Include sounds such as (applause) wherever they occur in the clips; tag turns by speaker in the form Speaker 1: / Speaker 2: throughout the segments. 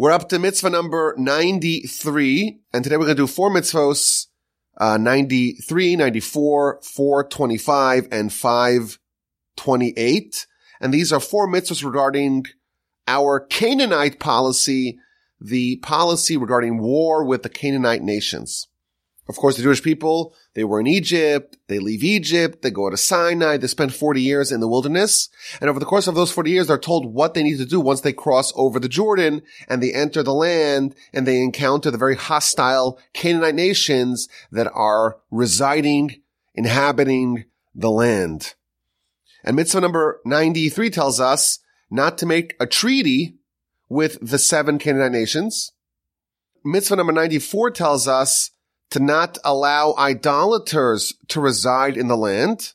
Speaker 1: We're up to mitzvah number 93, and today we're going to do four mitzvahs, uh, 93, 94, 425, and 528. And these are four mitzvahs regarding our Canaanite policy, the policy regarding war with the Canaanite nations. Of course, the Jewish people, they were in Egypt, they leave Egypt, they go to Sinai, they spend 40 years in the wilderness, and over the course of those 40 years, they're told what they need to do once they cross over the Jordan and they enter the land and they encounter the very hostile Canaanite nations that are residing, inhabiting the land. And mitzvah number 93 tells us not to make a treaty with the seven Canaanite nations. Mitzvah number 94 tells us to not allow idolaters to reside in the land.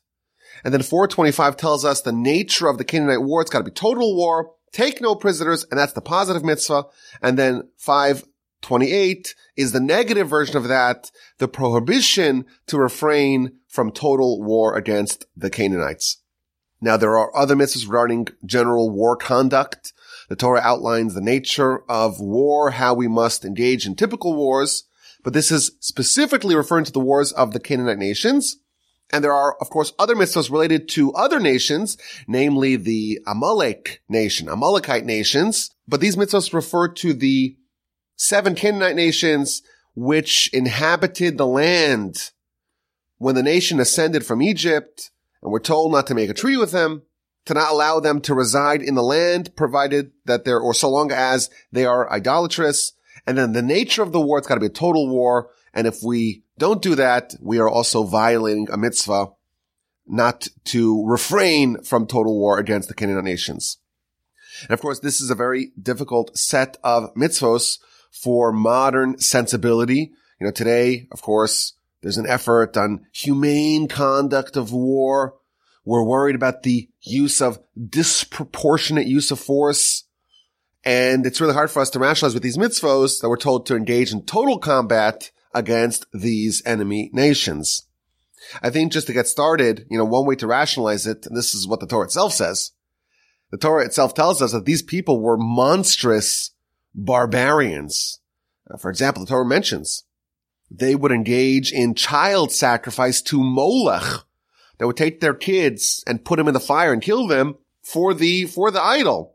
Speaker 1: And then 425 tells us the nature of the Canaanite war. It's got to be total war. Take no prisoners. And that's the positive mitzvah. And then 528 is the negative version of that. The prohibition to refrain from total war against the Canaanites. Now there are other mitzvahs regarding general war conduct. The Torah outlines the nature of war, how we must engage in typical wars but this is specifically referring to the wars of the Canaanite nations. And there are, of course, other mitzvahs related to other nations, namely the Amalek nation, Amalekite nations. But these mitzvahs refer to the seven Canaanite nations which inhabited the land when the nation ascended from Egypt and were told not to make a treaty with them, to not allow them to reside in the land, provided that they're, or so long as they are idolatrous, and then the nature of the war, it's got to be a total war. And if we don't do that, we are also violating a mitzvah not to refrain from total war against the Canaanite nations. And of course, this is a very difficult set of mitzvos for modern sensibility. You know, today, of course, there's an effort on humane conduct of war. We're worried about the use of disproportionate use of force. And it's really hard for us to rationalize with these mitzvos that we're told to engage in total combat against these enemy nations. I think just to get started, you know, one way to rationalize it, and this is what the Torah itself says. The Torah itself tells us that these people were monstrous barbarians. For example, the Torah mentions they would engage in child sacrifice to Molech. They would take their kids and put them in the fire and kill them for the, for the idol.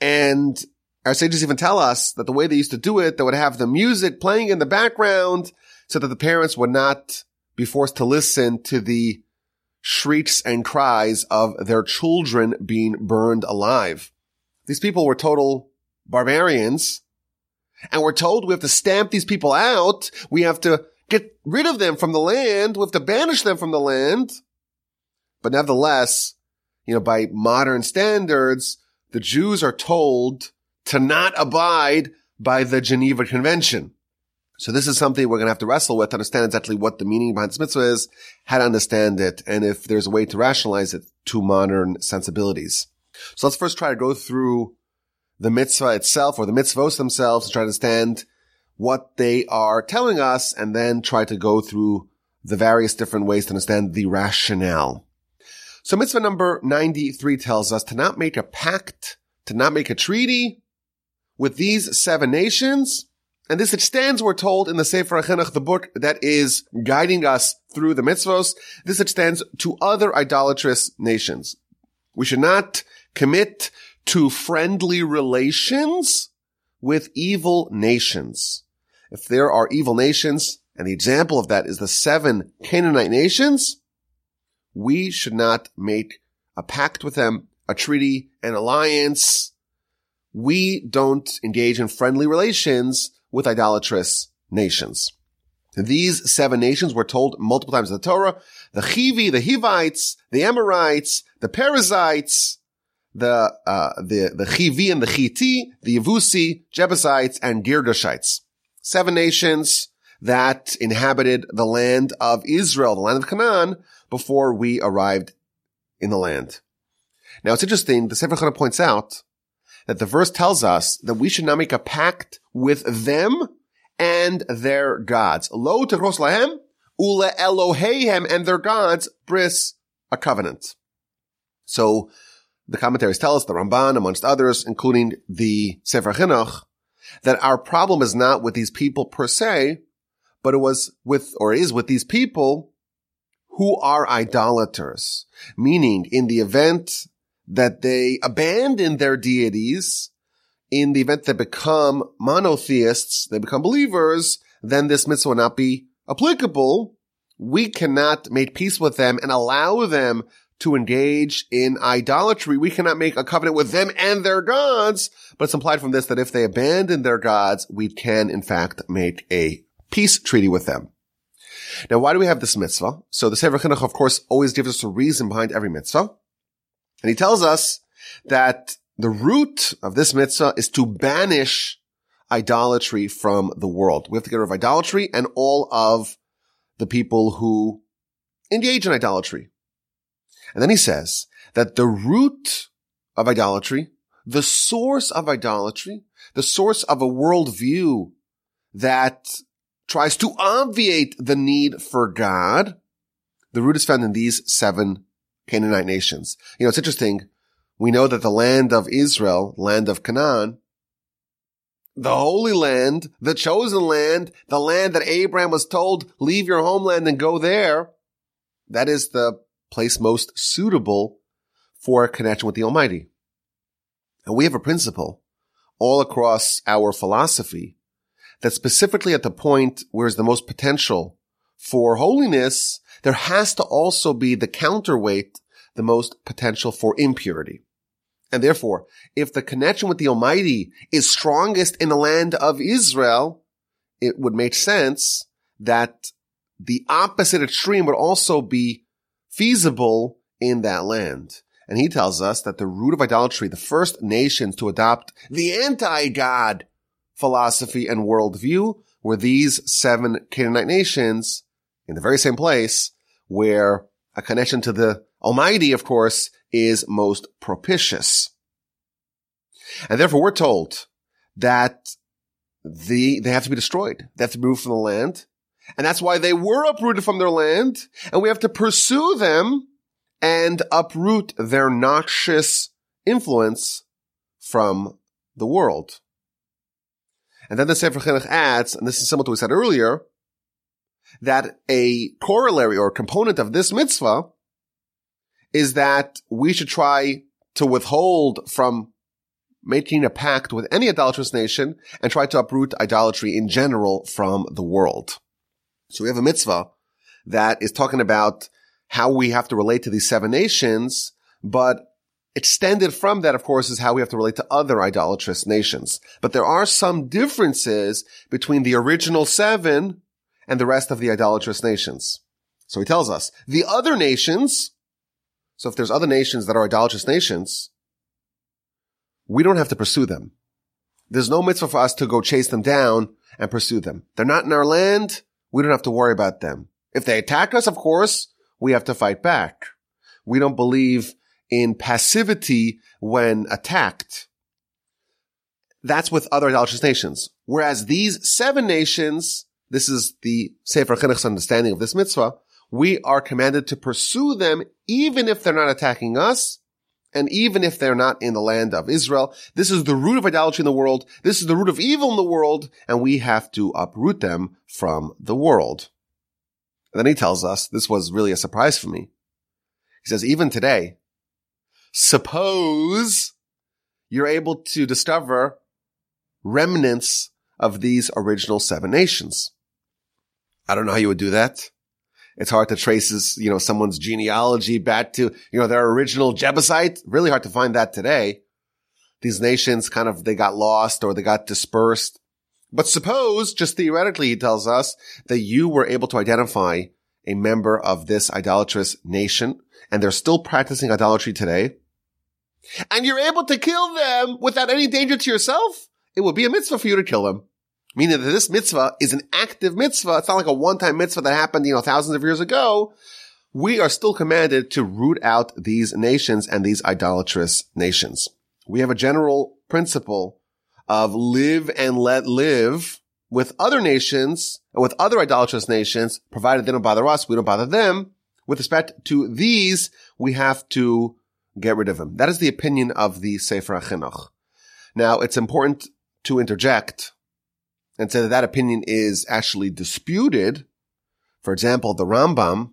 Speaker 1: And our sages even tell us that the way they used to do it, they would have the music playing in the background so that the parents would not be forced to listen to the shrieks and cries of their children being burned alive. These people were total barbarians and we're told we have to stamp these people out. We have to get rid of them from the land. We have to banish them from the land. But nevertheless, you know, by modern standards, the Jews are told to not abide by the Geneva Convention. So this is something we're going to have to wrestle with to understand exactly what the meaning behind this mitzvah is, how to understand it, and if there's a way to rationalize it to modern sensibilities. So let's first try to go through the mitzvah itself or the mitzvahs themselves and try to understand what they are telling us and then try to go through the various different ways to understand the rationale. So mitzvah number 93 tells us to not make a pact, to not make a treaty with these seven nations. And this extends, we're told in the Sefer HaChinuch, the book that is guiding us through the mitzvahs. This extends to other idolatrous nations. We should not commit to friendly relations with evil nations. If there are evil nations, and the example of that is the seven Canaanite nations, we should not make a pact with them, a treaty, an alliance. We don't engage in friendly relations with idolatrous nations. These seven nations were told multiple times in the Torah, the Chivi, the Hivites, the Amorites, the Perizzites, the, uh, the, the Chivi and the Chiti, the Yevusi, Jebusites, and Girgashites. Seven nations that inhabited the land of Israel, the land of Canaan, before we arrived in the land. Now it's interesting, the Sefer Chana points out that the verse tells us that we should not make a pact with them and their gods. Lo techros lahem, ule Eloheihem and their gods bris a covenant. So the commentaries tell us, the Ramban amongst others, including the Sefer Chinuch, that our problem is not with these people per se, but it was with, or is with these people who are idolaters. Meaning, in the event that they abandon their deities, in the event they become monotheists, they become believers, then this mitzvah will not be applicable. We cannot make peace with them and allow them to engage in idolatry. We cannot make a covenant with them and their gods, but it's implied from this that if they abandon their gods, we can in fact make a peace treaty with them. Now, why do we have this mitzvah? So the Sefer Chinuch, of course, always gives us a reason behind every mitzvah. And he tells us that the root of this mitzvah is to banish idolatry from the world. We have to get rid of idolatry and all of the people who engage in idolatry. And then he says that the root of idolatry, the source of idolatry, the source of a worldview that tries to obviate the need for God, the root is found in these seven Canaanite nations. You know, it's interesting. We know that the land of Israel, land of Canaan, the holy land, the chosen land, the land that Abraham was told, leave your homeland and go there. That is the place most suitable for a connection with the Almighty. And we have a principle all across our philosophy that specifically at the point where is the most potential for holiness, there has to also be the counterweight, the most potential for impurity. And therefore, if the connection with the Almighty is strongest in the land of Israel, it would make sense that the opposite extreme would also be feasible in that land. And he tells us that the root of idolatry, the first nations to adopt the anti-God philosophy and worldview were these seven Canaanite nations in the very same place where a connection to the Almighty, of course, is most propitious. And therefore we're told that the, they have to be destroyed. They have to be removed from the land. And that's why they were uprooted from their land. And we have to pursue them and uproot their noxious influence from the world. And then the Sefer Chinuch adds, and this is similar to what we said earlier, that a corollary or component of this mitzvah is that we should try to withhold from making a pact with any idolatrous nation and try to uproot idolatry in general from the world. So we have a mitzvah that is talking about how we have to relate to these seven nations, but extended from that, of course, is how we have to relate to other idolatrous nations. But there are some differences between the original seven and the rest of the idolatrous nations. So he tells us the other nations. So if there's other nations that are idolatrous nations, we don't have to pursue them. There's no mitzvah for us to go chase them down and pursue them. They're not in our land. We don't have to worry about them. If they attack us, of course, we have to fight back. We don't believe in passivity when attacked. That's with other idolatrous nations. Whereas these seven nations, this is the Sefer Chinuch's understanding of this mitzvah, we are commanded to pursue them even if they're not attacking us and even if they're not in the land of Israel. This is the root of idolatry in the world. This is the root of evil in the world, and we have to uproot them from the world. And then he tells us, this was really a surprise for me. He says, even today, suppose you're able to discover remnants of these original seven nations. I don't know how you would do that. It's hard to trace, you know, someone's genealogy back to, you know, their original Jebusite. Really hard to find that today. These nations kind of, they got lost or they got dispersed. But suppose, just theoretically, he tells us that you were able to identify a member of this idolatrous nation and they're still practicing idolatry today, and you're able to kill them without any danger to yourself, it would be a mitzvah for you to kill them. Meaning that this mitzvah is an active mitzvah. It's not like a one-time mitzvah that happened, you know, thousands of years ago. We are still commanded to root out these nations and these idolatrous nations. We have a general principle of live and let live with other nations with other idolatrous nations, provided they don't bother us, we don't bother them. With respect to these, we have to get rid of him. That is the opinion of the Sefer HaChinuch. Now, it's important to interject and say that that opinion is actually disputed. For example, the Rambam,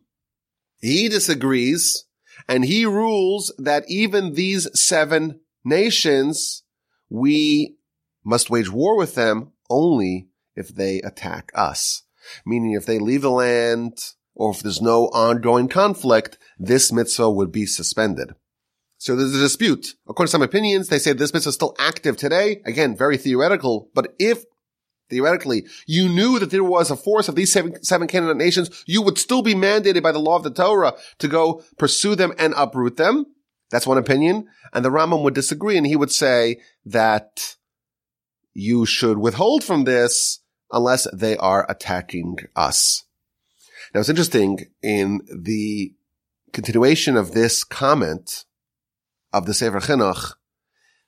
Speaker 1: he disagrees and he rules that even these seven nations, we must wage war with them only if they attack us. Meaning if they leave the land or if there's no ongoing conflict, this mitzvah would be suspended. So there's a dispute. According to some opinions, they say this mitzvah is still active today. Again, very theoretical. But if theoretically you knew that there was a force of these seven, seven Canaanite nations, you would still be mandated by the law of the Torah to go pursue them and uproot them. That's one opinion. And the Rambam would disagree and he would say that you should withhold from this unless they are attacking us. Now it's interesting in the continuation of this comment of the Sefer Chinuch,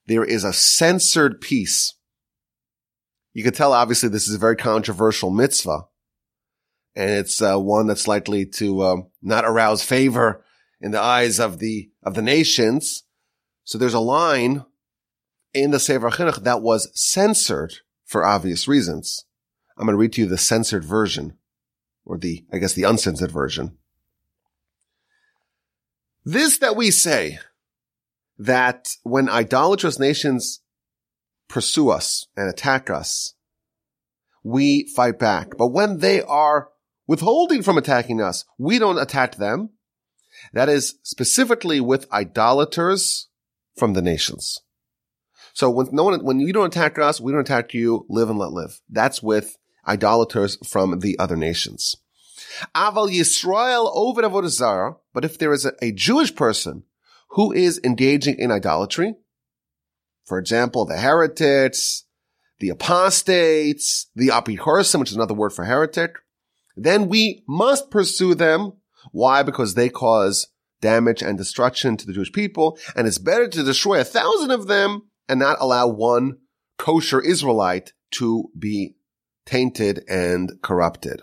Speaker 1: there is a censored piece. You can tell obviously this is a very controversial mitzvah and it's uh, one that's likely to um, not arouse favor in the eyes of the of the nations. So there's a line in the Sefer Chinuch that was censored for obvious reasons. I'm going to read to you the censored version, or the, I guess the uncensored version. This that we say, that when idolatrous nations pursue us and attack us, we fight back. But when they are withholding from attacking us, we don't attack them. That is specifically with idolaters from the nations. So when no one, when you don't attack us, we don't attack you, live and let live. That's with idolaters from the other nations. Aval Yisrael over but if there is a, a Jewish person who is engaging in idolatry, for example, the heretics, the apostates, the apichorsim, which is another word for heretic, then we must pursue them. Why? Because they cause damage and destruction to the Jewish people, and it's better to destroy a thousand of them and not allow one kosher Israelite to be tainted and corrupted.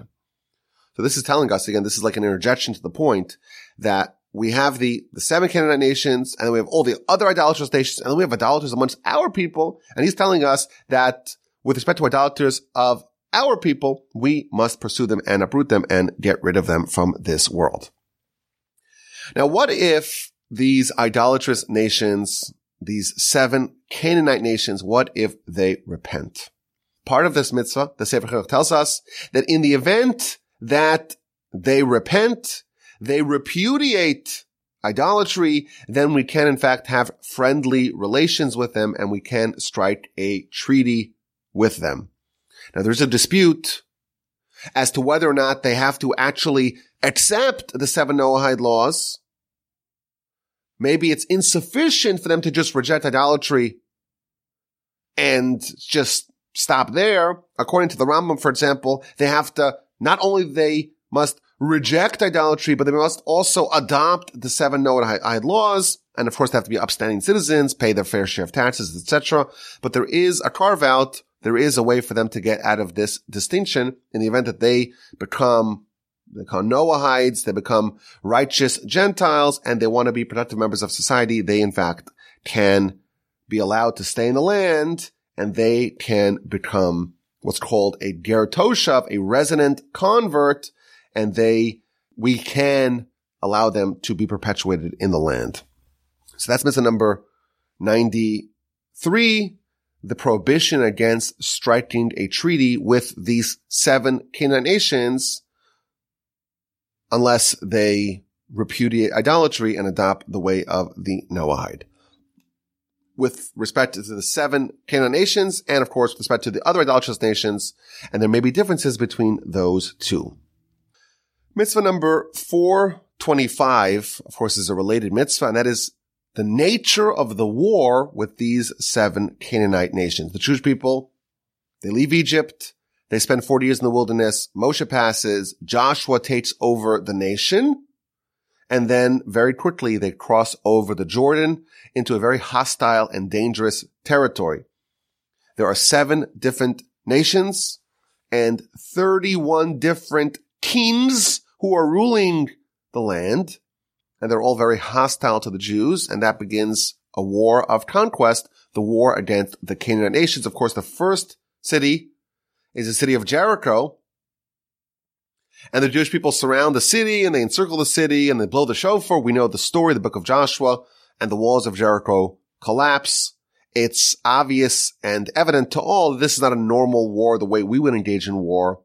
Speaker 1: So this is telling us again, this is like an interjection to the point that we have the, the seven Canaanite nations and we have all the other idolatrous nations and we have idolaters amongst our people. And he's telling us that with respect to idolaters of our people, we must pursue them and uproot them and get rid of them from this world. Now, what if these idolatrous nations, these seven Canaanite nations, what if they repent? Part of this mitzvah, the Sefer Chinuch tells us that in the event that they repent, they repudiate idolatry, then we can in fact have friendly relations with them and we can strike a treaty with them. Now there's a dispute as to whether or not they have to actually accept the seven Noahide laws. Maybe it's insufficient for them to just reject idolatry and just stop there. According to the Rambam, for example, they have to, not only they must reject idolatry, but they must also adopt the seven Noahide laws. And of course, they have to be upstanding citizens, pay their fair share of taxes, etc. But there is a carve out. There is a way for them to get out of this distinction in the event that they become they become Noahides, they become righteous Gentiles, and they want to be productive members of society. They, in fact, can be allowed to stay in the land and they can become what's called a ger toshav, a resident convert, and they, we can allow them to be perpetuated in the land. So that's mitzvah number 93, the prohibition against striking a treaty with these seven Canaanite nations unless they repudiate idolatry and adopt the way of the Noahide. With respect to the seven Canaan nations and of course with respect to the other idolatrous nations, and there may be differences between those two. Mitzvah number 425, of course, is a related mitzvah, and that is the nature of the war with these seven Canaanite nations. The Jewish people, they leave Egypt. They spend 40 years in the wilderness. Moshe passes. Joshua takes over the nation. And then very quickly they cross over the Jordan into a very hostile and dangerous territory. There are seven different nations and 31 different kings who are ruling the land. and they're all very hostile to the Jews, and that begins a war of conquest, the war against the Canaanite nations. Of course, the first city is the city of Jericho, and the Jewish people surround the city and they encircle the city and they blow the shofar. We know the story, the book of Joshua, and the walls of Jericho collapse. It's obvious and evident to all this is not a normal war the way we would engage in war.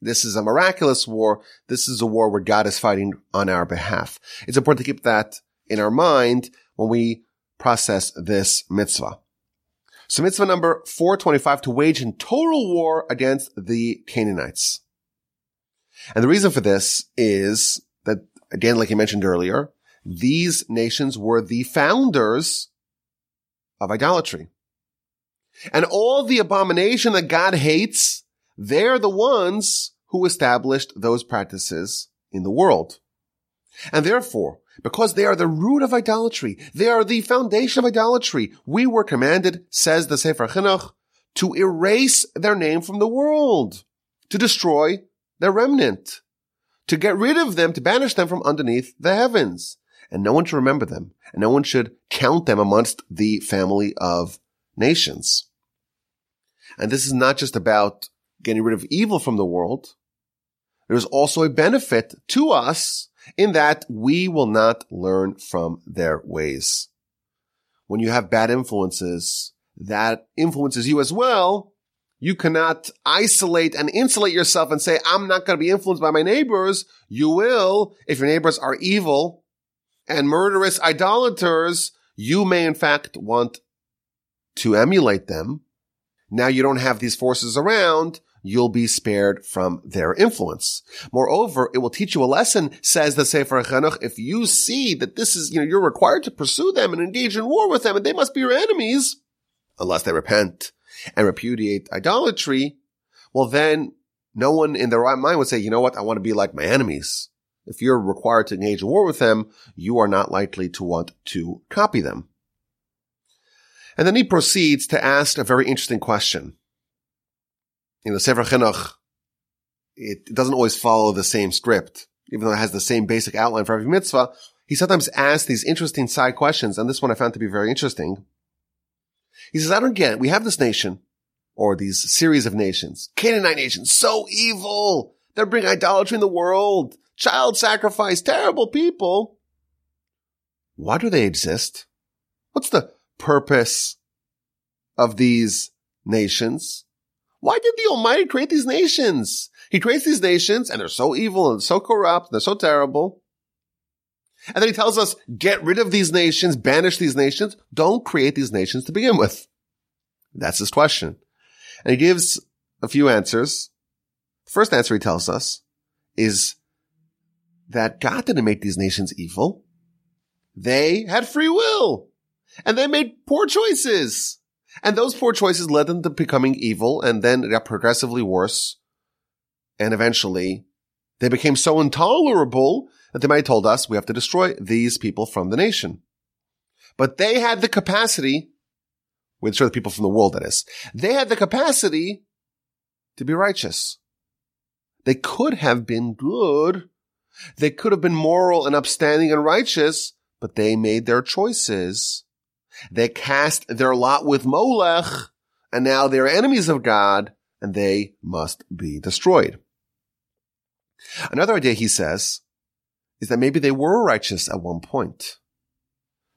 Speaker 1: This is a miraculous war. This is a war where God is fighting on our behalf. It's important to keep that in our mind when we process this mitzvah. So mitzvah number 425 to wage in total war against the Canaanites. And the reason for this is that, again, like I mentioned earlier, these nations were the founders of idolatry. And all the abomination that God hates, they're the ones who established those practices in the world. And therefore, because they are the root of idolatry, they are the foundation of idolatry, we were commanded, says the Sefer Chinuch, to erase their name from the world, to destroy their remnant, to get rid of them, to banish them from underneath the heavens. And no one should remember them, and no one should count them amongst the family of nations. And this is not just about getting rid of evil from the world. There's also a benefit to us in that we will not learn from their ways. When you have bad influences, that influences you as well. You cannot isolate and insulate yourself and say, I'm not going to be influenced by my neighbors. You will if your neighbors are evil and murderous idolaters. You may in fact want to emulate them. Now you don't have these forces around you'll be spared from their influence. Moreover, it will teach you a lesson, says the Sefer Chinuch, if you see that this is, you know, you're required to pursue them and engage in war with them and they must be your enemies, unless they repent and repudiate idolatry, well then no one in their right mind would say, you know what, I want to be like my enemies. If you're required to engage in war with them, you are not likely to want to copy them. And then he proceeds to ask a very interesting question in the Sefer Chinuch, it doesn't always follow the same script, even though it has the same basic outline for every mitzvah. He sometimes asks these interesting side questions, and this one I found to be very interesting. He says, I don't get it. We have this nation, or these series of nations, Canaanite nations, so evil. They're bringing idolatry in the world, child sacrifice, terrible people. Why do they exist? What's the purpose of these nations? Why did the Almighty create these nations? He creates these nations and they're so evil and so corrupt, and they're so terrible. And then he tells us, get rid of these nations, banish these nations. Don't create these nations to begin with. That's his question. And he gives a few answers. The first answer he tells us is that God didn't make these nations evil. They had free will and they made poor choices. And those poor choices led them to becoming evil and then it got progressively worse. And eventually they became so intolerable that they might have told us we have to destroy these people from the nation. But they had the capacity, we destroy the people from the world, that is. They had the capacity to be righteous. They could have been good. They could have been moral and upstanding and righteous, but they made their choices they cast their lot with Molech, and now they're enemies of God, and they must be destroyed. Another idea, he says, is that maybe they were righteous at one point.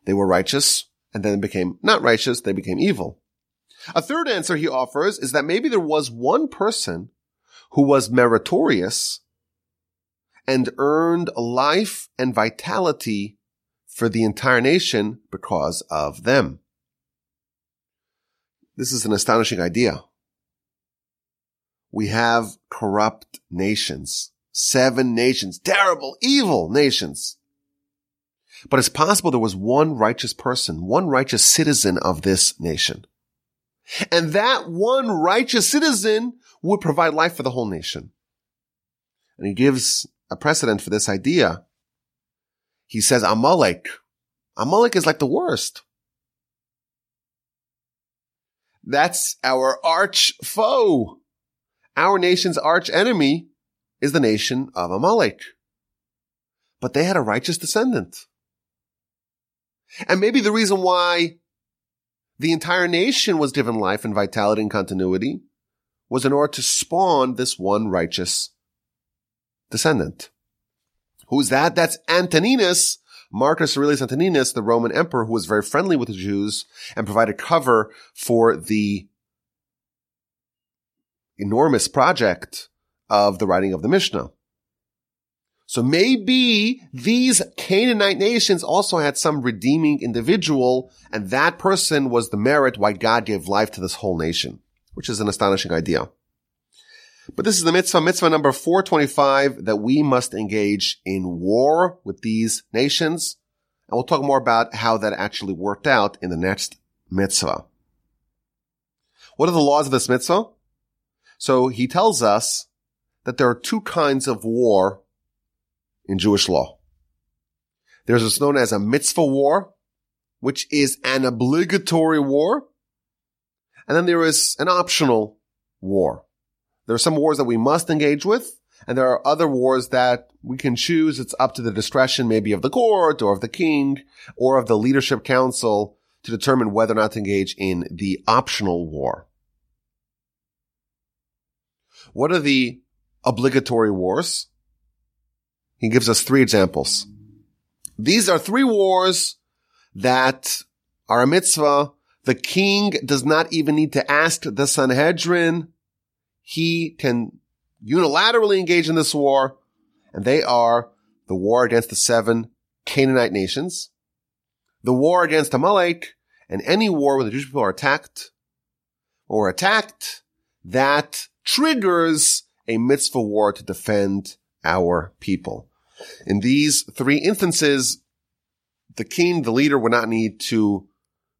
Speaker 1: They were righteous, and then became not righteous, they became evil. A third answer he offers is that maybe there was one person who was meritorious and earned life and vitality for the entire nation because of them. This is an astonishing idea. We have corrupt nations, seven nations, terrible, evil nations. But it's possible there was one righteous person, one righteous citizen of this nation. And that one righteous citizen would provide life for the whole nation. And he gives a precedent for this idea he says Amalek. Amalek is like the worst. That's our arch foe. Our nation's arch enemy is the nation of Amalek. But they had a righteous descendant. And maybe the reason why the entire nation was given life and vitality and continuity was in order to spawn this one righteous descendant. Who's that? That's Antoninus, Marcus Aurelius Antoninus, the Roman emperor who was very friendly with the Jews and provided cover for the enormous project of the writing of the Mishnah. So maybe these Canaanite nations also had some redeeming individual, and that person was the merit why God gave life to this whole nation, which is an astonishing idea. But this is the mitzvah, mitzvah number 425, that we must engage in war with these nations. And we'll talk more about how that actually worked out in the next mitzvah. What are the laws of this mitzvah? So he tells us that there are two kinds of war in Jewish law. There's what's known as a mitzvah war, which is an obligatory war. And then there is an optional war. There are some wars that we must engage with, and there are other wars that we can choose. It's up to the discretion maybe of the court or of the king or of the leadership council to determine whether or not to engage in the optional war. What are the obligatory wars? He gives us three examples. These are three wars that are a mitzvah. The king does not even need to ask the Sanhedrin. He can unilaterally engage in this war, and they are the war against the seven Canaanite nations, the war against Amalek, and any war where the Jewish people are attacked or attacked that triggers a mitzvah war to defend our people. In these three instances, the king, the leader would not need to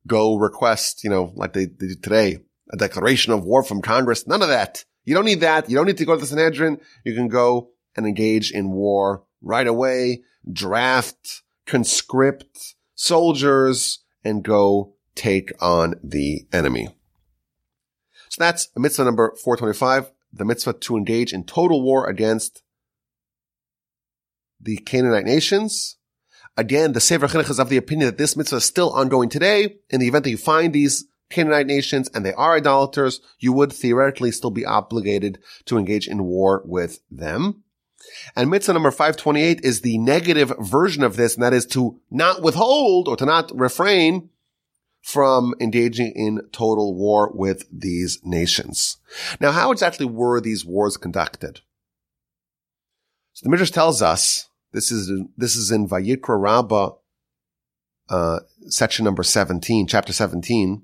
Speaker 1: go request, you know, like they, they do today, a declaration of war from Congress. None of that. You don't need that. You don't need to go to the Sanhedrin. You can go and engage in war right away, draft, conscript soldiers, and go take on the enemy. So that's mitzvah number 425, the mitzvah to engage in total war against the Canaanite nations. Again, the Sefer Chinuch is of the opinion that this mitzvah is still ongoing today. In the event that you find these Canaanite nations and they are idolaters, you would theoretically still be obligated to engage in war with them. And mitzvah number 528 is the negative version of this, and that is to not withhold or to not refrain from engaging in total war with these nations. Now, how exactly were these wars conducted? So the Midrash tells us this is this is in Vayikra Rabbah, uh, section number seventeen, chapter seventeen.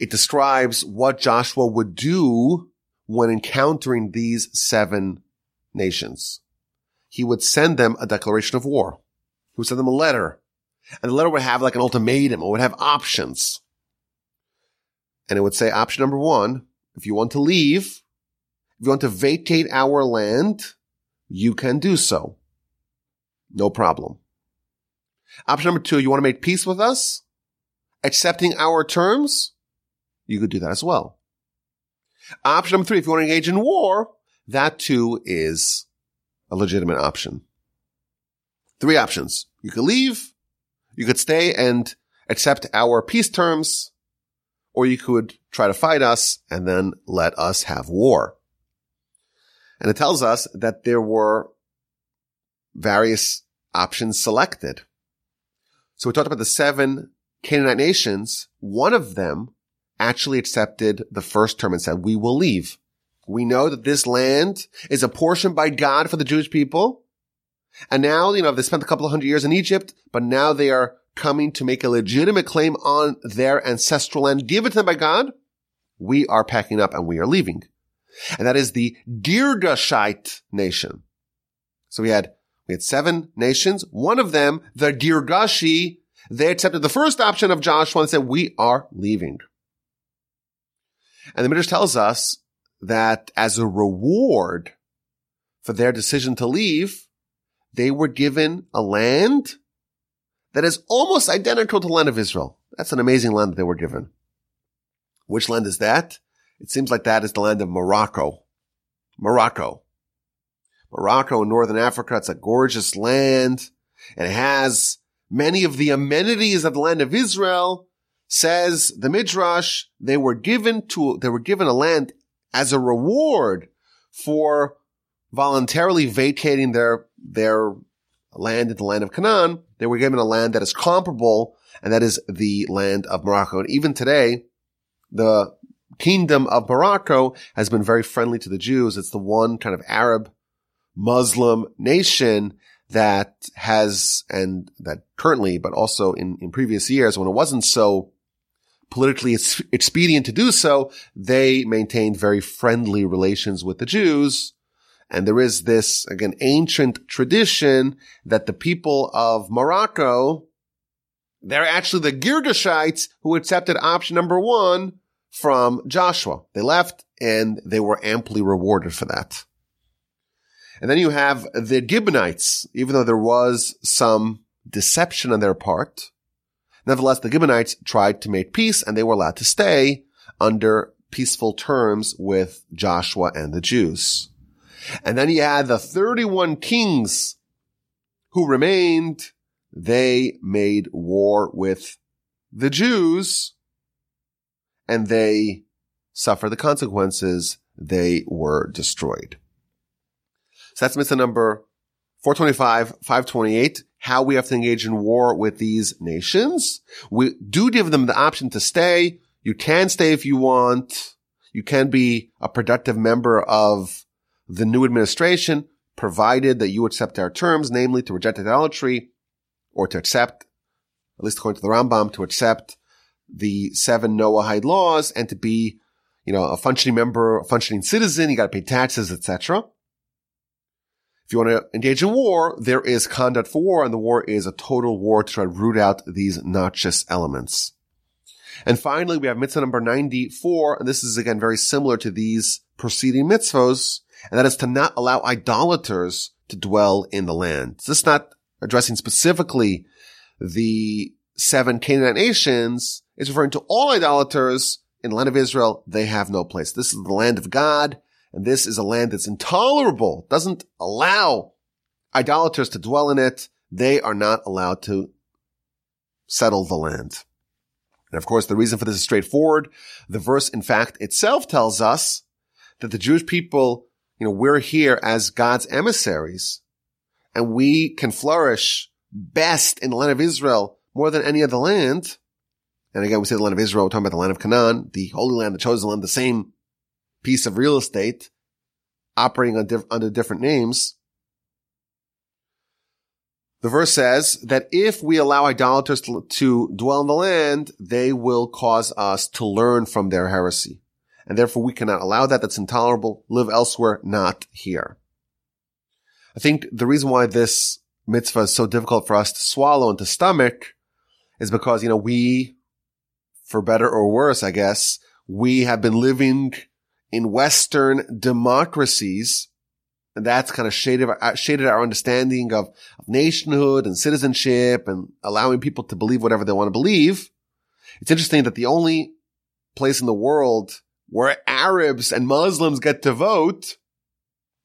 Speaker 1: It describes what Joshua would do when encountering these seven nations. He would send them a declaration of war. He would send them a letter, and the letter would have like an ultimatum. It would have options, and it would say option number one: if you want to leave, if you want to vacate our land you can do so. No problem. Option number two, you want to make peace with us? Accepting our terms? You could do that as well. Option number three, if you want to engage in war, that too is a legitimate option. Three options. You could leave, you could stay and accept our peace terms, or you could try to fight us and then let us have war. And it tells us that there were various options selected. So we talked about the seven Canaanite nations. One of them actually accepted the first term and said, we will leave. We know that this land is apportioned by God for the Jewish people. And now, you know, they spent a couple of hundred years in Egypt, but now they are coming to make a legitimate claim on their ancestral land given to them by God. We are packing up and we are leaving and that is the Girgashite nation. So we had, we had seven nations. One of them, the Girgashi, they accepted the first option of Joshua and said, we are leaving. And the Midrash tells us that as a reward for their decision to leave, they were given a land that is almost identical to the land of Israel. That's an amazing land that they were given. Which land is that? It seems like that is the land of Morocco. Morocco. Morocco in northern Africa. It's a gorgeous land. And it has many of the amenities of the land of Israel, says the Midrash, they were given to, they were given a land as a reward for voluntarily vacating their, their land in the land of Canaan. They were given a land that is comparable, and that is the land of Morocco. And even today, the kingdom of Morocco has been very friendly to the Jews. It's the one kind of Arab Muslim nation that has, and that currently, but also in, in previous years when it wasn't so politically expedient to do so, they maintained very friendly relations with the Jews. And there is this, again, ancient tradition that the people of Morocco, they're actually the Girgashites who accepted option number one from Joshua. They left and they were amply rewarded for that. And then you have the Gibeonites, even though there was some deception on their part. Nevertheless, the Gibeonites tried to make peace and they were allowed to stay under peaceful terms with Joshua and the Jews. And then you had the 31 kings who remained. They made war with the Jews and they suffered the consequences. They were destroyed. So that's mitzvah number 425, 528, how we have to engage in war with these nations. We do give them the option to stay. You can stay if you want. You can be a productive member of the new administration, provided that you accept our terms, namely to reject idolatry or to accept, at least according to the Rambam, to accept the seven Noahide laws and to be, you know, a functioning member, a functioning citizen. You got to pay taxes, etc. If you want to engage in war, there is conduct for war, and the war is a total war to try to root out these noxious elements. And finally, we have mitzvah number 94, and this is again very similar to these preceding mitzvahs, and that is to not allow idolaters to dwell in the land. This is not addressing specifically the seven Canaanite nations. It's referring to all idolaters in the land of Israel. They have no place. This is the land of God. And this is a land that's intolerable, doesn't allow idolaters to dwell in it. They are not allowed to settle the land. And of course, the reason for this is straightforward. The verse, in fact, itself tells us that the Jewish people, you know, we're here as God's emissaries and we can flourish best in the land of Israel more than any other land. And again, we say the land of Israel, we're talking about the land of Canaan, the holy land, the chosen land, the same piece of real estate operating diff- under different names. The verse says that if we allow idolaters to, to, dwell in the land, they will cause us to learn from their heresy. And therefore we cannot allow that. That's intolerable. Live elsewhere, not here. I think the reason why this mitzvah is so difficult for us to swallow and to stomach is because, you know, we, for better or worse, I guess, we have been living in Western democracies. And that's kind of shaded, uh, shaded our understanding of, nationhood and citizenship and allowing people to believe whatever they want to believe. It's interesting that the only place in the world where Arabs and Muslims get to vote,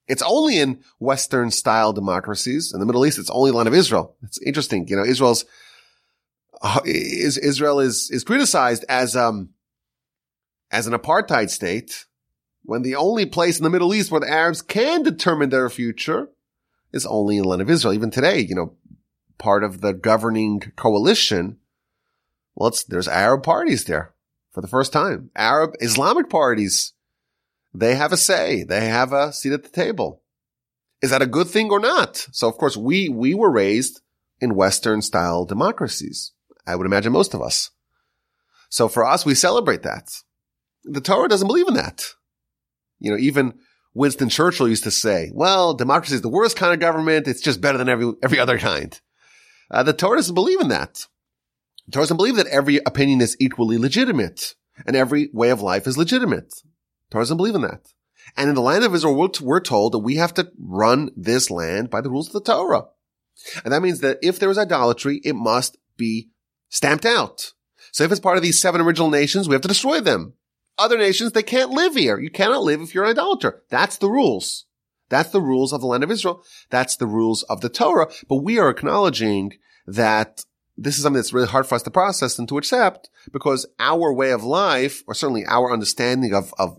Speaker 1: it's only in Western style democracies. In the Middle East, it's only land of Israel. It's interesting. You know, Israel's, uh, is, Israel is, is criticized as, um, as an apartheid state when the only place in the Middle East where the Arabs can determine their future is only in the land of Israel. Even today, you know, part of the governing coalition, well, there's Arab parties there for the first time. Arab Islamic parties. They have a say. They have a seat at the table. Is that a good thing or not? So of course we, we were raised in Western style democracies. I would imagine most of us. So for us, we celebrate that. The Torah doesn't believe in that. You know, even Winston Churchill used to say, well, democracy is the worst kind of government. It's just better than every, every other kind. Uh, the Torah doesn't believe in that. The Torah doesn't believe that every opinion is equally legitimate and every way of life is legitimate. The Torah doesn't believe in that. And in the land of Israel, we're told that we have to run this land by the rules of the Torah. And that means that if there is idolatry, it must be stamped out. So if it's part of these seven original nations, we have to destroy them other nations, they can't live here. You cannot live if you're an idolater. That's the rules. That's the rules of the land of Israel. That's the rules of the Torah. But we are acknowledging that this is something that's really hard for us to process and to accept because our way of life, or certainly our understanding of, of,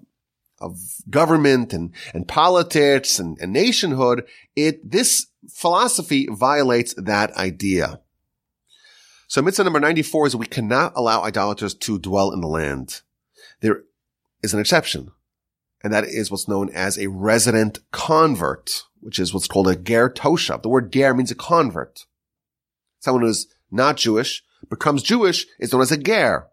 Speaker 1: of government and, and politics and, and nationhood, it, this philosophy violates that idea. So mitzvah number 94 is we cannot allow idolaters to dwell in the land. There is an exception, and that is what's known as a resident convert, which is what's called a ger toshav. The word ger means a convert. Someone who's not Jewish becomes Jewish is known as a ger.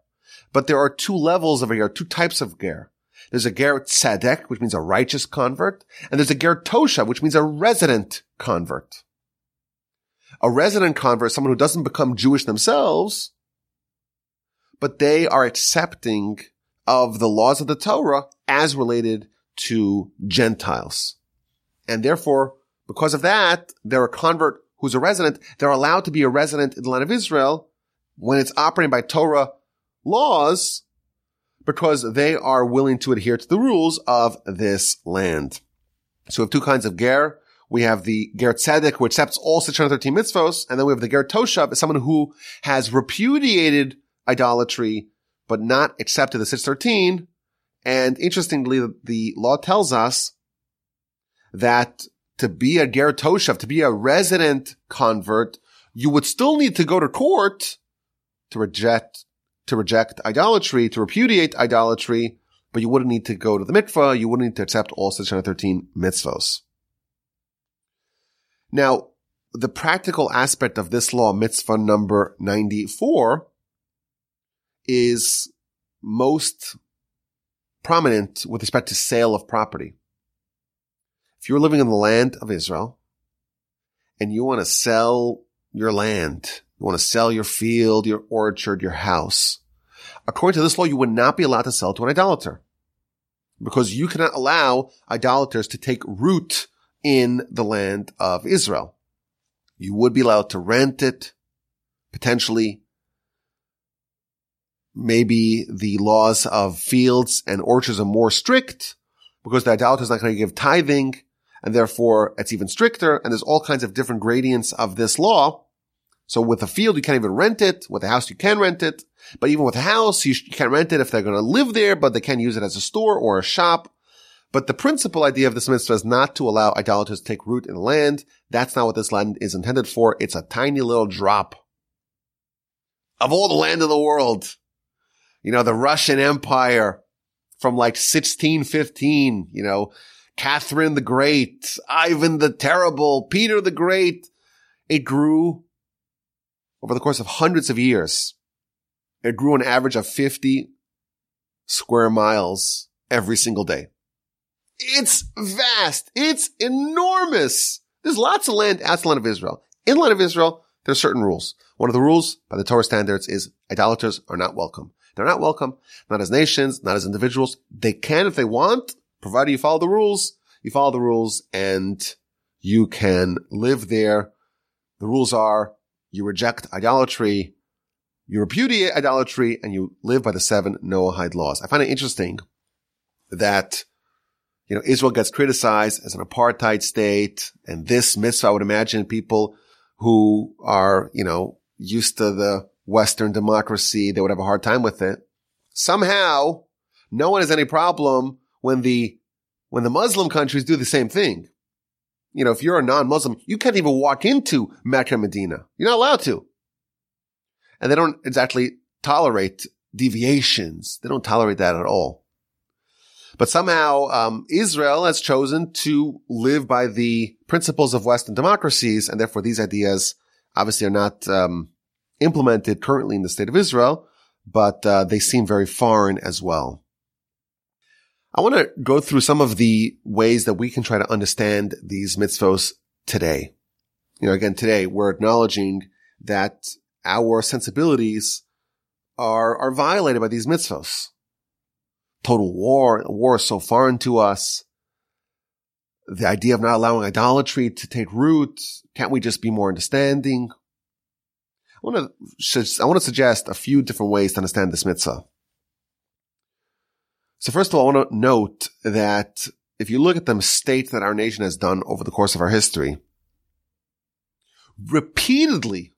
Speaker 1: But there are two levels of a ger, two types of ger. There's a ger tzedek, which means a righteous convert, and there's a ger toshav, which means a resident convert. A resident convert is someone who doesn't become Jewish themselves, but they are accepting of the laws of the Torah as related to Gentiles. And therefore, because of that, they're a convert who's a resident. They're allowed to be a resident in the land of Israel when it's operating by Torah laws because they are willing to adhere to the rules of this land. So we have two kinds of ger. We have the ger tzedek who accepts all 613 mitzvos, and then we have the ger toshav, someone who has repudiated idolatry but not accepted the 613. And interestingly, the law tells us that to be a ger toshav, to be a resident convert, you would still need to go to court to reject, to reject idolatry, to repudiate idolatry, but you wouldn't need to go to the mikvah, you wouldn't need to accept all 613 mitzvos. Now, the practical aspect of this law, mitzvah number 94, is most prominent with respect to sale of property. If you're living in the land of Israel and you want to sell your land, you want to sell your field, your orchard, your house, according to this law, you would not be allowed to sell to an idolater because you cannot allow idolaters to take root in the land of Israel. You would be allowed to rent it, potentially maybe the laws of fields and orchards are more strict because the idolater is not going to give tithing and therefore it's even stricter and there's all kinds of different gradients of this law. So with a field, you can't even rent it. With a house, you can rent it. But even with a house, you, can't rent it if they're going to live there, but they can use it as a store or a shop. But the principal idea of this mitzvah is not to allow idolaters to take root in the land. That's not what this land is intended for. It's a tiny little drop of all the land in the world you know, the Russian Empire from like 1615, you know, Catherine the Great, Ivan the Terrible, Peter the Great. It grew over the course of hundreds of years. It grew an average of 50 square miles every single day. It's vast. It's enormous. There's lots of land outside of Israel. In the land of Israel, there are certain rules. One of the rules by the Torah standards is idolaters are not welcome. They're not welcome, not as nations, not as individuals. They can if they want, provided you follow the rules. You follow the rules and you can live there. The rules are you reject idolatry, you repudiate idolatry, and you live by the seven Noahide laws. I find it interesting that, you know, Israel gets criticized as an apartheid state and this mitzvah, I would imagine people who are, you know, used to the Western democracy, they would have a hard time with it. Somehow, no one has any problem when the, when the Muslim countries do the same thing. You know, if you're a non-Muslim, you can't even walk into Mecca Medina. You're not allowed to. And they don't exactly tolerate deviations. They don't tolerate that at all. But somehow, um, Israel has chosen to live by the principles of Western democracies, and therefore these ideas obviously are not um, implemented currently in the state of Israel, but uh, they seem very foreign as well. I want to go through some of the ways that we can try to understand these mitzvos today. You know, again, today we're acknowledging that our sensibilities are, are violated by these mitzvos. Total war, war is so foreign to us. The idea of not allowing idolatry to take root. Can't we just be more understanding? I want to, I want to suggest a few different ways to understand this mitzvah. So first of all, I want to note that if you look at the mistakes that our nation has done over the course of our history, repeatedly,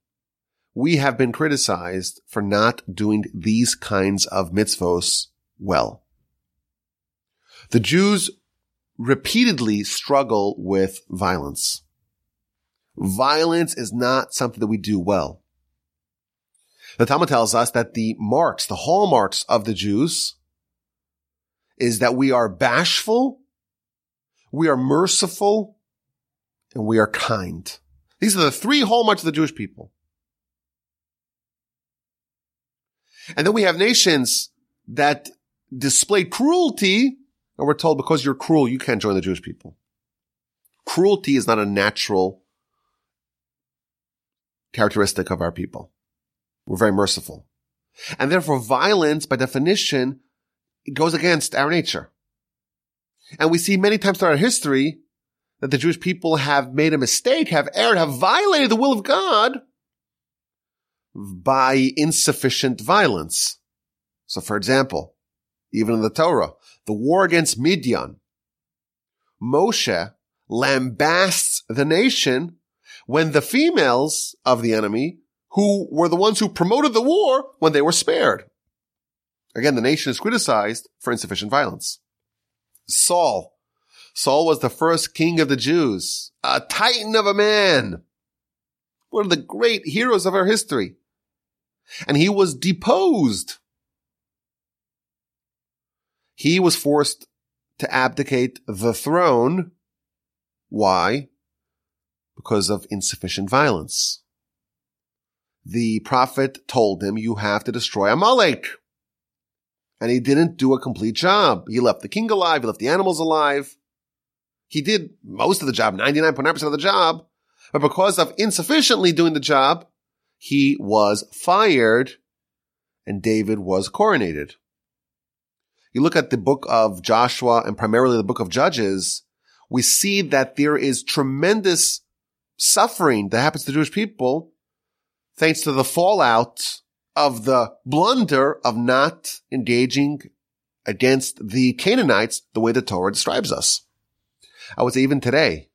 Speaker 1: we have been criticized for not doing these kinds of mitzvos well. The Jews repeatedly struggle with violence. Violence is not something that we do well. The Talmud tells us that the marks, the hallmarks of the Jews is that we are bashful, we are merciful, and we are kind. These are the three hallmarks of the Jewish people. And then we have nations that display cruelty, and we're told because you're cruel, you can't join the Jewish people. Cruelty is not a natural characteristic of our people. We're very merciful. And therefore violence, by definition, goes against our nature. And we see many times throughout history that the Jewish people have made a mistake, have erred, have violated the will of God by insufficient violence. So for example, even in the Torah, the war against Midian, Moshe lambasts the nation when the females of the enemy, who were the ones who promoted the war, when they were spared. Again, the nation is criticized for insufficient violence. Saul. Saul was the first king of the Jews, a titan of a man, one of the great heroes of our history. And he was deposed. He was forced to abdicate the throne. Why? Because of insufficient violence. The prophet told him, you have to destroy Amalek. And he didn't do a complete job. He left the king alive. He left the animals alive. He did most of the job, 99.9% of the job. But because of insufficiently doing the job, he was fired and David was coronated. You look at the book of Joshua and primarily the book of Judges, we see that there is tremendous suffering that happens to Jewish people thanks to the fallout of the blunder of not engaging against the Canaanites the way the Torah describes us. I would say even today,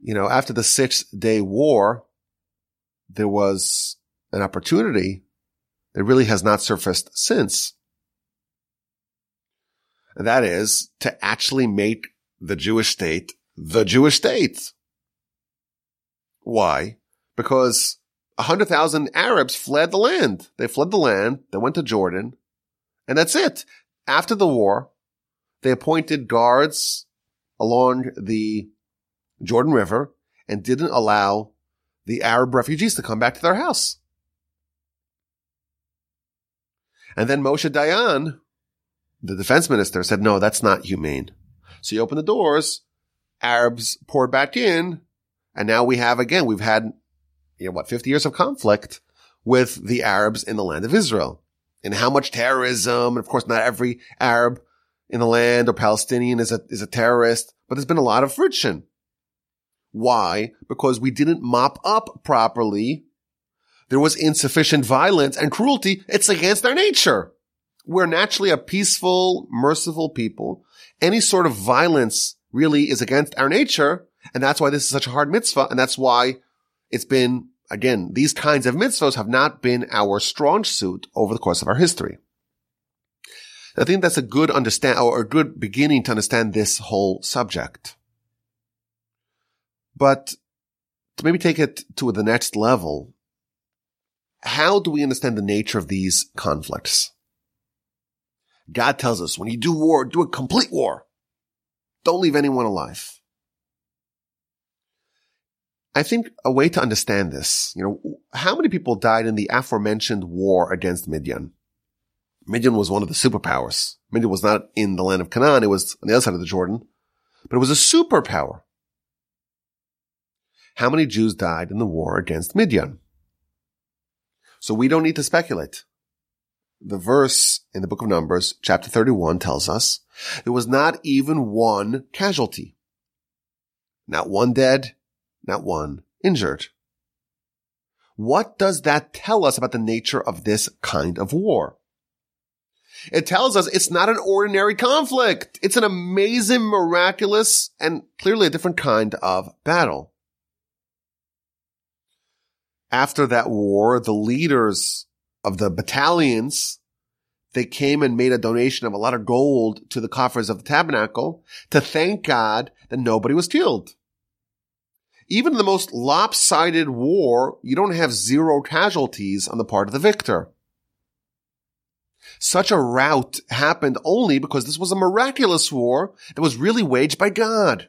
Speaker 1: you know, after the six day war, there was an opportunity that really has not surfaced since. And that is to actually make the Jewish state the Jewish state. Why? Because 100,000 Arabs fled the land. They fled the land. They went to Jordan. And that's it. After the war, they appointed guards along the Jordan River and didn't allow the Arab refugees to come back to their house. And then Moshe Dayan, the defense minister, said, no, that's not humane. So he opened the doors, Arabs poured back in, and now we have again, we've had you know, what, 50 years of conflict with the Arabs in the land of Israel. And how much terrorism, and of course not every Arab in the land or Palestinian is a, is a terrorist, but there's been a lot of friction. Why? Because we didn't mop up properly. There was insufficient violence and cruelty. It's against our nature. We're naturally a peaceful, merciful people. Any sort of violence really is against our nature. And that's why this is such a hard mitzvah. And that's why it's been, again, these kinds of mitzvahs have not been our strong suit over the course of our history. I think that's a good understand or a good beginning to understand this whole subject. But to maybe take it to the next level, how do we understand the nature of these conflicts? God tells us when you do war, do a complete war. Don't leave anyone alive. I think a way to understand this, you know, how many people died in the aforementioned war against Midian? Midian was one of the superpowers. Midian was not in the land of Canaan. It was on the other side of the Jordan, but it was a superpower. How many Jews died in the war against Midian? So we don't need to speculate. The verse in the book of Numbers, chapter 31 tells us there was not even one casualty. Not one dead, not one injured. What does that tell us about the nature of this kind of war? It tells us it's not an ordinary conflict. It's an amazing, miraculous, and clearly a different kind of battle. after that war, the leaders of the battalions, they came and made a donation of a lot of gold to the coffers of the tabernacle to thank God that nobody was killed. Even in the most lopsided war, you don't have zero casualties on the part of the victor. Such a rout happened only because this was a miraculous war that was really waged by God.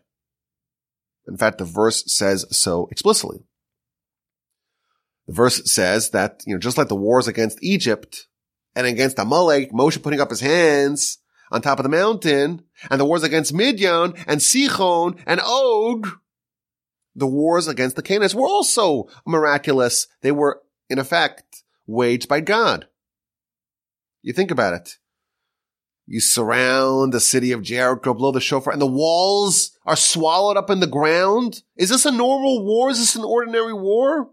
Speaker 1: In fact, the verse says so explicitly. The verse says that, you know, just like the wars against Egypt and against Amalek, Moshe putting up his hands on top of the mountain, and the wars against Midian and Sichon and Og, the wars against the Canaanites were also miraculous. They were, in effect, waged by God. You think about it. You surround the city of Jericho, blow the shofar, and the walls are swallowed up in the ground. Is this a normal war? Is this an ordinary war?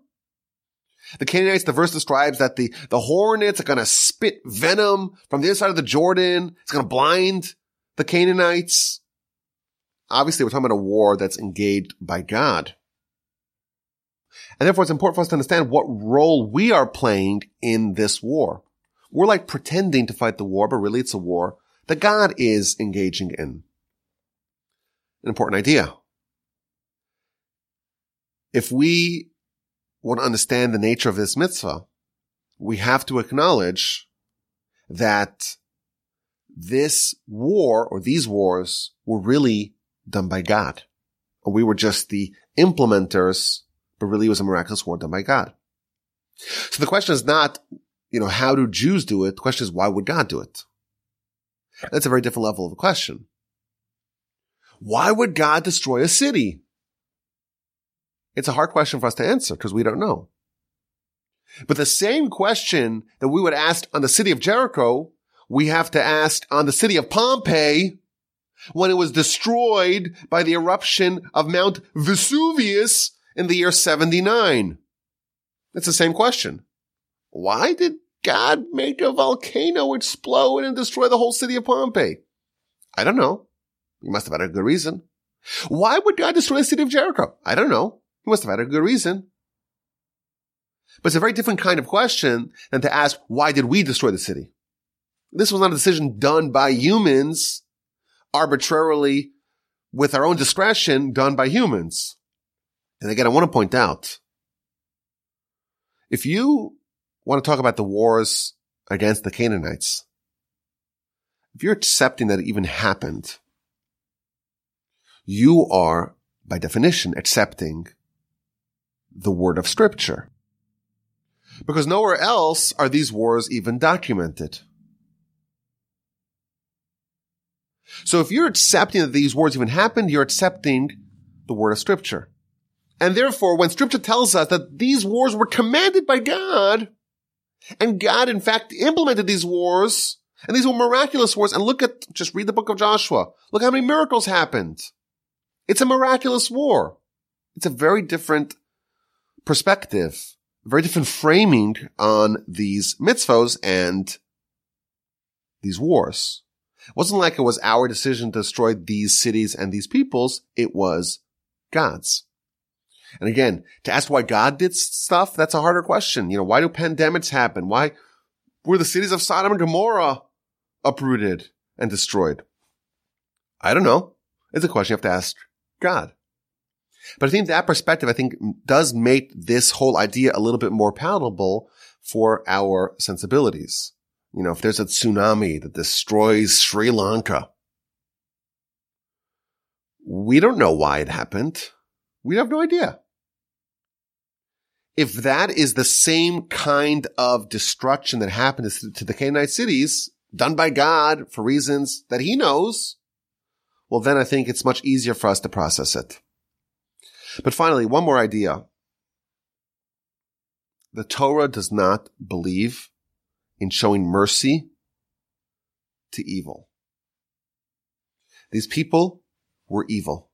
Speaker 1: The Canaanites, the verse describes that the, the hornets are going to spit venom from the other side of the Jordan. It's going to blind the Canaanites. Obviously, we're talking about a war that's engaged by God. And therefore, it's important for us to understand what role we are playing in this war. We're like pretending to fight the war, but really it's a war that God is engaging in. An important idea. If we want to understand the nature of this mitzvah, we have to acknowledge that this war or these wars were really done by God. We were just the implementers, but really it was a miraculous war done by God. So the question is not, you know, how do Jews do it? The question is, why would God do it? That's a very different level of a question. Why would God destroy a city? It's a hard question for us to answer because we don't know. But the same question that we would ask on the city of Jericho, we have to ask on the city of Pompeii when it was destroyed by the eruption of Mount Vesuvius in the year 79. It's the same question. Why did God make a volcano explode and destroy the whole city of Pompeii? I don't know. He must have had a good reason. Why would God destroy the city of Jericho? I don't know. He must have had a good reason. But it's a very different kind of question than to ask, why did we destroy the city? This was not a decision done by humans arbitrarily with our own discretion done by humans. And again, I want to point out, if you want to talk about the wars against the Canaanites, if you're accepting that it even happened, you are, by definition, accepting the word of scripture. Because nowhere else are these wars even documented. So if you're accepting that these wars even happened, you're accepting the word of scripture. And therefore, when scripture tells us that these wars were commanded by God, and God, in fact, implemented these wars, and these were miraculous wars. And look at, just read the book of Joshua. Look how many miracles happened. It's a miraculous war. It's a very different perspective, very different framing on these mitzvos and these wars. It wasn't like it was our decision to destroy these cities and these peoples. It was God's. And again, to ask why God did stuff, that's a harder question. You know, why do pandemics happen? Why were the cities of Sodom and Gomorrah uprooted and destroyed? I don't know. It's a question you have to ask God. But I think that perspective, I think, does make this whole idea a little bit more palatable for our sensibilities. You know, if there's a tsunami that destroys Sri Lanka, we don't know why it happened. We have no idea if that is the same kind of destruction that happened to the Canaanite cities done by God for reasons that he knows, well, then I think it's much easier for us to process it. But finally, one more idea. The Torah does not believe in showing mercy to evil. These people were evil.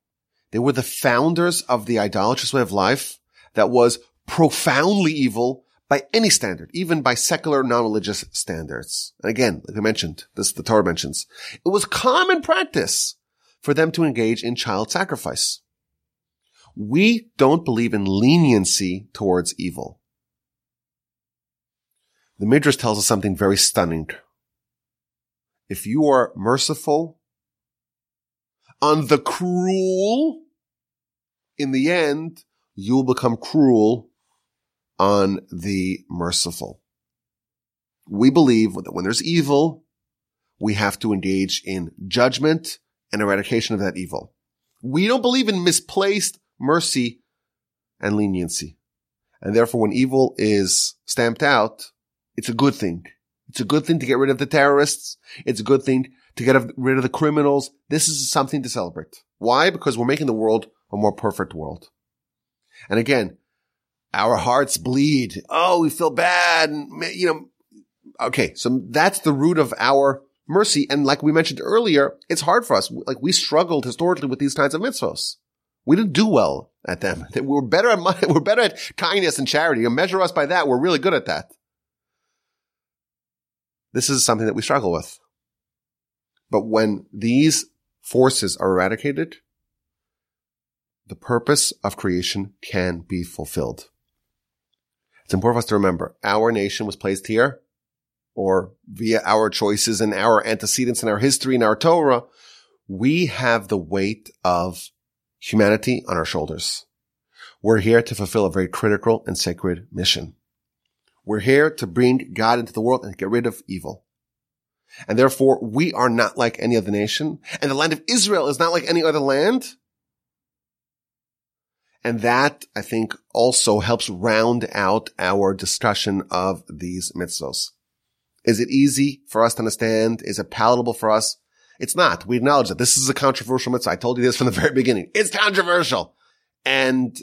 Speaker 1: They were the founders of the idolatrous way of life that was profoundly evil by any standard, even by secular non-religious standards. And again, like I mentioned, this the Torah mentions, it was common practice for them to engage in child sacrifice. We don't believe in leniency towards evil. The Midrash tells us something very stunning. If you are merciful on the cruel, in the end, you will become cruel on the merciful. We believe that when there's evil, we have to engage in judgment and eradication of that evil. We don't believe in misplaced mercy and leniency. And therefore, when evil is stamped out, it's a good thing. It's a good thing to get rid of the terrorists. It's a good thing to get rid of the criminals. This is something to celebrate. Why? Because we're making the world a more perfect world. And again, our hearts bleed. Oh, we feel bad. You know, okay. So that's the root of our mercy. And like we mentioned earlier, it's hard for us. Like we struggled historically with these kinds of mitzvahs. We didn't do well at them. We (laughs) were better at. (laughs) We're better at kindness and charity. You measure us by that. We're really good at that. This is something that we struggle with. But when these forces are eradicated, the purpose of creation can be fulfilled. It's important for us to remember our nation was placed here or via our choices and our antecedents and our history and our Torah. We have the weight of humanity on our shoulders. We're here to fulfill a very critical and sacred mission. We're here to bring God into the world and get rid of evil. And therefore, we are not like any other nation. And the land of Israel is not like any other land. And that, I think, also helps round out our discussion of these mitzvos. Is it easy for us to understand? Is it palatable for us? It's not. We acknowledge that this is a controversial mitzvah. I told you this from the very beginning. It's controversial. And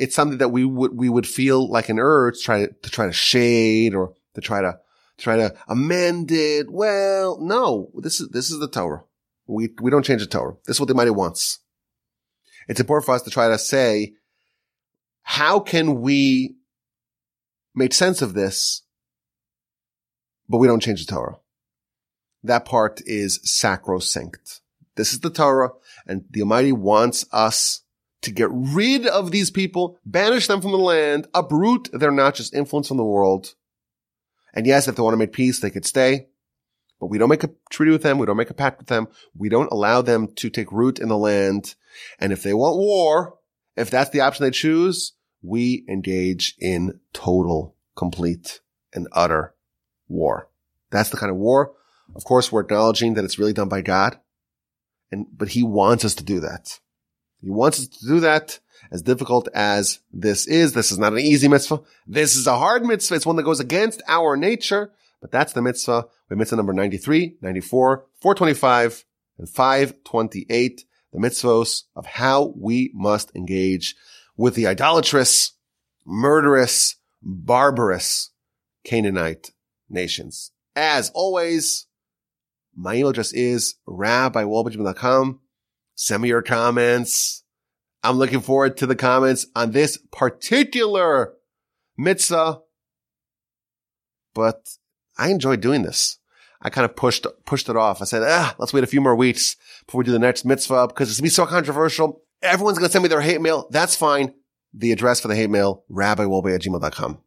Speaker 1: it's something that we would, we would feel like an urge to try to, to try to shade or to try to, try to amend it. Well, no, this is, this is the Torah. We, we don't change the Torah. This is what the Almighty wants. It's important for us to try to say, how can we make sense of this but we don't change the Torah. That part is sacrosanct. This is the Torah and the Almighty wants us to get rid of these people, banish them from the land, uproot their just influence from the world. And yes, if they want to make peace, they could stay, but we don't make a treaty with them. We don't make a pact with them. We don't allow them to take root in the land. And if they want war, if that's the option they choose, we engage in total, complete, and utter war. That's the kind of war. Of course, we're acknowledging that it's really done by God. And, but he wants us to do that. He wants us to do that as difficult as this is. This is not an easy mitzvah. This is a hard mitzvah. It's one that goes against our nature, but that's the mitzvah. We mitzvah number 93, 94, 425, and 528. The mitzvahs of how we must engage with the idolatrous, murderous, barbarous Canaanite nations. As always, my email address is rabbiwolbe.com. Send me your comments. I'm looking forward to the comments on this particular mitzvah. But I enjoy doing this. I kind of pushed, pushed it off. I said, ah, let's wait a few more weeks before we do the next mitzvah because it's going to be so controversial. Everyone's going to send me their hate mail. That's fine. The address for the hate mail, rabbiwolbe at gmail.com.